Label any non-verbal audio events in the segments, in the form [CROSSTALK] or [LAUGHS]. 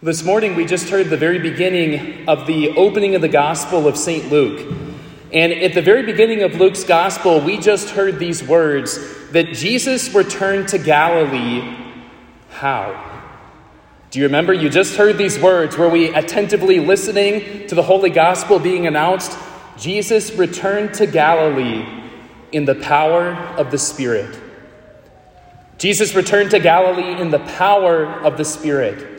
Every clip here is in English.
This morning, we just heard the very beginning of the opening of the Gospel of St. Luke. And at the very beginning of Luke's Gospel, we just heard these words that Jesus returned to Galilee. How? Do you remember? You just heard these words. Were we attentively listening to the Holy Gospel being announced? Jesus returned to Galilee in the power of the Spirit. Jesus returned to Galilee in the power of the Spirit.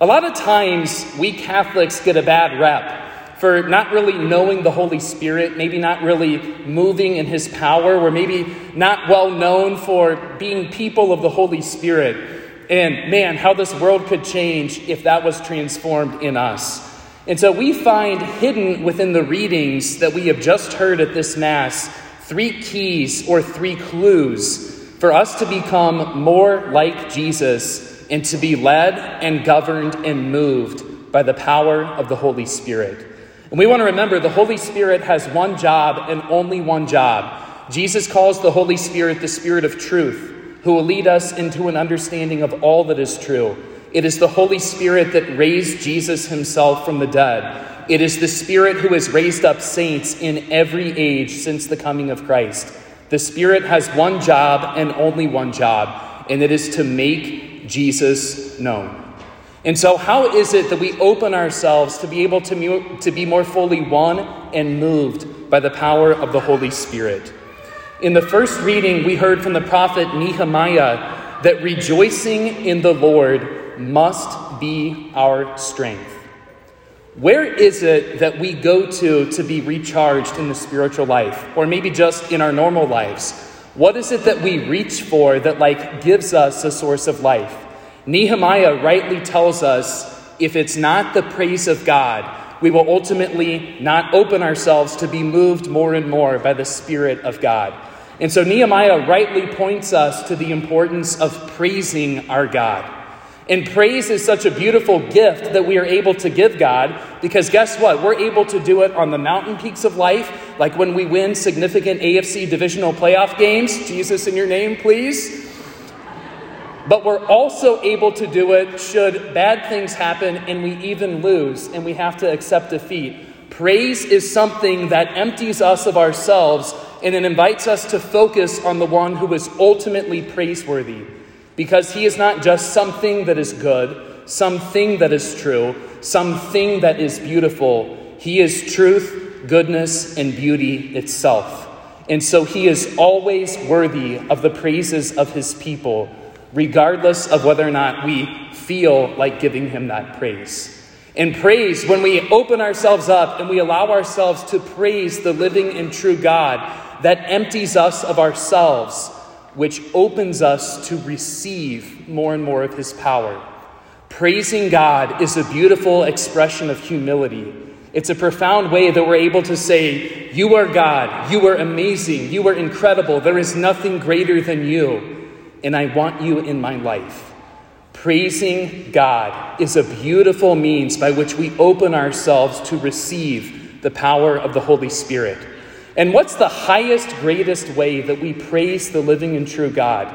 A lot of times, we Catholics get a bad rep for not really knowing the Holy Spirit, maybe not really moving in His power. We're maybe not well known for being people of the Holy Spirit. And man, how this world could change if that was transformed in us. And so we find hidden within the readings that we have just heard at this Mass three keys or three clues for us to become more like Jesus and to be led and governed and moved by the power of the Holy Spirit. And we want to remember the Holy Spirit has one job and only one job. Jesus calls the Holy Spirit the Spirit of truth, who will lead us into an understanding of all that is true. It is the Holy Spirit that raised Jesus himself from the dead. It is the Spirit who has raised up saints in every age since the coming of Christ. The Spirit has one job and only one job, and it is to make Jesus known. And so, how is it that we open ourselves to be able to, mu- to be more fully one and moved by the power of the Holy Spirit? In the first reading, we heard from the prophet Nehemiah that rejoicing in the Lord must be our strength. Where is it that we go to to be recharged in the spiritual life, or maybe just in our normal lives? What is it that we reach for that like gives us a source of life? Nehemiah rightly tells us if it's not the praise of God, we will ultimately not open ourselves to be moved more and more by the Spirit of God. And so Nehemiah rightly points us to the importance of praising our God. And praise is such a beautiful gift that we are able to give God because guess what? We're able to do it on the mountain peaks of life, like when we win significant AFC divisional playoff games. Jesus, in your name, please. But we're also able to do it should bad things happen and we even lose and we have to accept defeat. Praise is something that empties us of ourselves and it invites us to focus on the one who is ultimately praiseworthy because he is not just something that is good, something that is true, something that is beautiful. He is truth, goodness, and beauty itself. And so he is always worthy of the praises of his people, regardless of whether or not we feel like giving him that praise. And praise, when we open ourselves up and we allow ourselves to praise the living and true God, that empties us of ourselves which opens us to receive more and more of His power. Praising God is a beautiful expression of humility. It's a profound way that we're able to say, You are God, you are amazing, you are incredible, there is nothing greater than you, and I want you in my life. Praising God is a beautiful means by which we open ourselves to receive the power of the Holy Spirit. And what's the highest, greatest way that we praise the living and true God?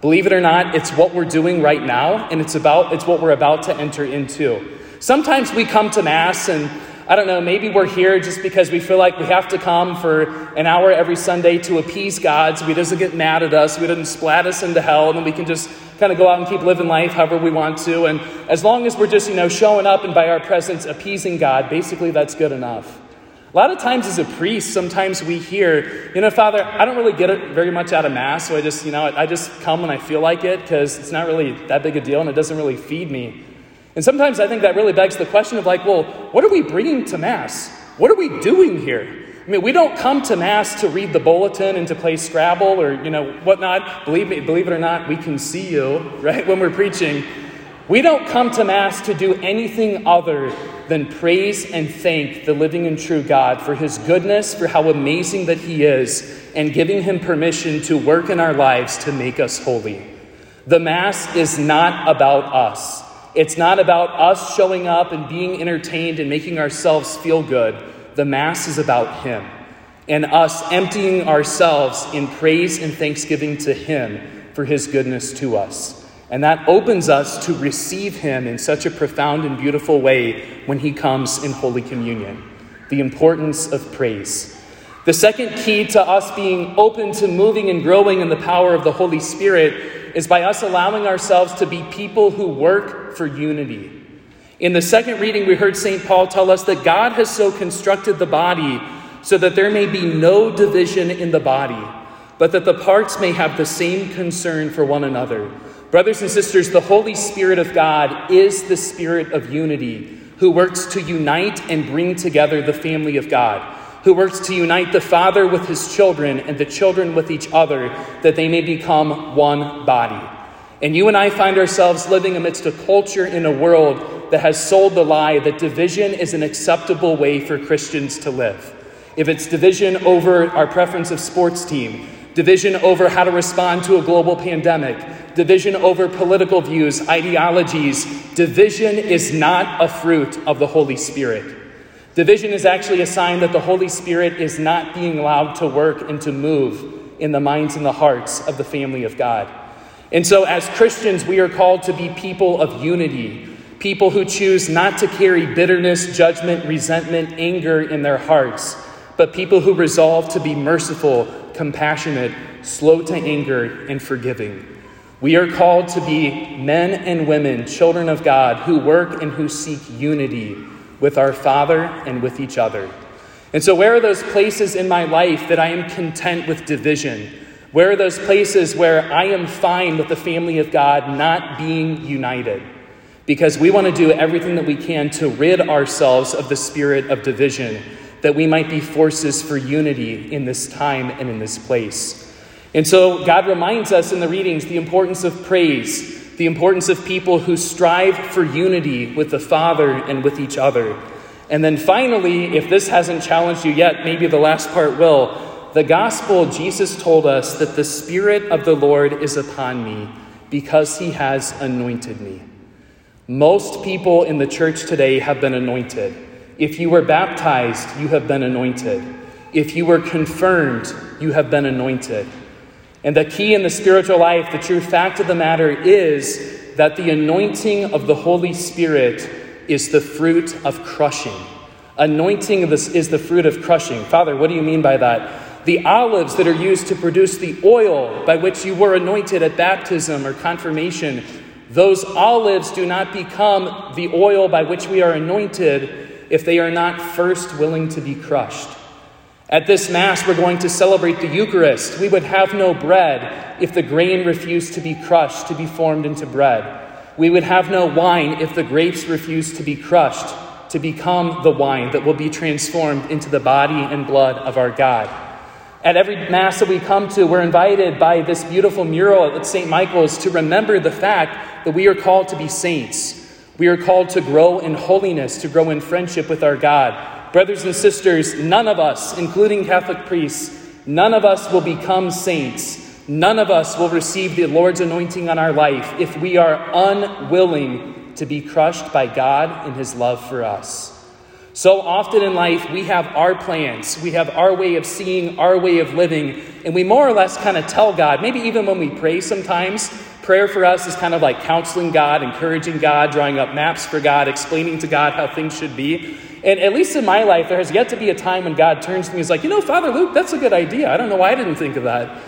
Believe it or not, it's what we're doing right now, and it's about it's what we're about to enter into. Sometimes we come to Mass and I don't know, maybe we're here just because we feel like we have to come for an hour every Sunday to appease God so He doesn't get mad at us, so He doesn't splat us into hell, and then we can just kind of go out and keep living life however we want to. And as long as we're just, you know, showing up and by our presence appeasing God, basically that's good enough. A lot of times, as a priest, sometimes we hear, you know, Father, I don't really get it very much out of Mass, so I just, you know, I just come when I feel like it because it's not really that big a deal and it doesn't really feed me. And sometimes I think that really begs the question of, like, well, what are we bringing to Mass? What are we doing here? I mean, we don't come to Mass to read the bulletin and to play Scrabble or, you know, whatnot. Believe me, believe it or not, we can see you, [LAUGHS] right, when we're preaching. We don't come to Mass to do anything other than praise and thank the living and true God for his goodness, for how amazing that he is, and giving him permission to work in our lives to make us holy. The Mass is not about us. It's not about us showing up and being entertained and making ourselves feel good. The Mass is about Him and us emptying ourselves in praise and thanksgiving to Him for His goodness to us. And that opens us to receive Him in such a profound and beautiful way when He comes in Holy Communion. The importance of praise. The second key to us being open to moving and growing in the power of the Holy Spirit is by us allowing ourselves to be people who work for unity. In the second reading, we heard St. Paul tell us that God has so constructed the body so that there may be no division in the body, but that the parts may have the same concern for one another. Brothers and sisters, the Holy Spirit of God is the Spirit of unity who works to unite and bring together the family of God, who works to unite the Father with his children and the children with each other, that they may become one body. And you and I find ourselves living amidst a culture in a world that has sold the lie that division is an acceptable way for Christians to live. If it's division over our preference of sports team, division over how to respond to a global pandemic, division over political views, ideologies. Division is not a fruit of the Holy Spirit. Division is actually a sign that the Holy Spirit is not being allowed to work and to move in the minds and the hearts of the family of God. And so, as Christians, we are called to be people of unity, people who choose not to carry bitterness, judgment, resentment, anger in their hearts, but people who resolve to be merciful, compassionate, slow to anger, and forgiving. We are called to be men and women, children of God, who work and who seek unity with our Father and with each other. And so, where are those places in my life that I am content with division? Where are those places where I am fine with the family of God not being united? Because we want to do everything that we can to rid ourselves of the spirit of division, that we might be forces for unity in this time and in this place. And so God reminds us in the readings the importance of praise, the importance of people who strive for unity with the Father and with each other. And then finally, if this hasn't challenged you yet, maybe the last part will. The gospel, Jesus told us that the Spirit of the Lord is upon me because he has anointed me. Most people in the church today have been anointed. If you were baptized, you have been anointed. If you were confirmed, you have been anointed. And the key in the spiritual life, the true fact of the matter is that the anointing of the Holy Spirit is the fruit of crushing. Anointing is the fruit of crushing. Father, what do you mean by that? The olives that are used to produce the oil by which you were anointed at baptism or confirmation, those olives do not become the oil by which we are anointed if they are not first willing to be crushed. At this Mass, we're going to celebrate the Eucharist. We would have no bread if the grain refused to be crushed to be formed into bread. We would have no wine if the grapes refused to be crushed to become the wine that will be transformed into the body and blood of our God. At every Mass that we come to, we're invited by this beautiful mural at St. Michael's to remember the fact that we are called to be saints. We are called to grow in holiness, to grow in friendship with our God. Brothers and sisters, none of us, including Catholic priests, none of us will become saints. None of us will receive the Lord's anointing on our life if we are unwilling to be crushed by God in His love for us. So often in life, we have our plans, we have our way of seeing, our way of living, and we more or less kind of tell God, maybe even when we pray sometimes, prayer for us is kind of like counseling God, encouraging God, drawing up maps for God, explaining to God how things should be. And at least in my life, there has yet to be a time when God turns to me and is like, you know, Father Luke, that's a good idea. I don't know why I didn't think of that.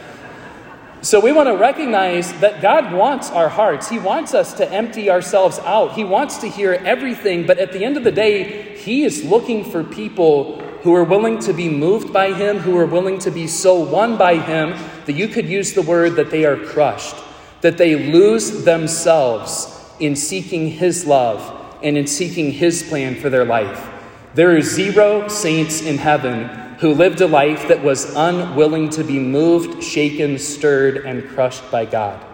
So we want to recognize that God wants our hearts. He wants us to empty ourselves out. He wants to hear everything. But at the end of the day, He is looking for people who are willing to be moved by Him, who are willing to be so won by Him that you could use the word that they are crushed, that they lose themselves in seeking His love and in seeking His plan for their life. There are zero saints in heaven who lived a life that was unwilling to be moved, shaken, stirred, and crushed by God.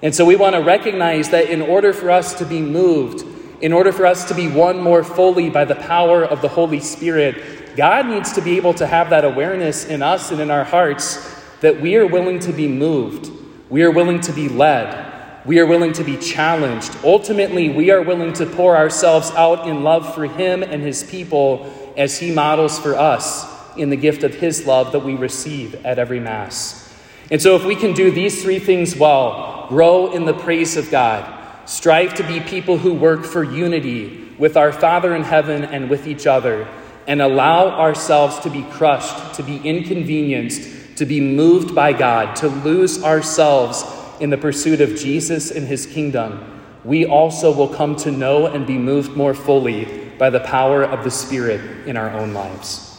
And so we want to recognize that in order for us to be moved, in order for us to be won more fully by the power of the Holy Spirit, God needs to be able to have that awareness in us and in our hearts that we are willing to be moved, we are willing to be led, we are willing to be challenged. Ultimately, we are willing to pour ourselves out in love for Him and His people as He models for us in the gift of His love that we receive at every Mass. And so, if we can do these three things well grow in the praise of God, strive to be people who work for unity with our Father in heaven and with each other, and allow ourselves to be crushed, to be inconvenienced, to be moved by God, to lose ourselves in the pursuit of Jesus and his kingdom, we also will come to know and be moved more fully by the power of the Spirit in our own lives.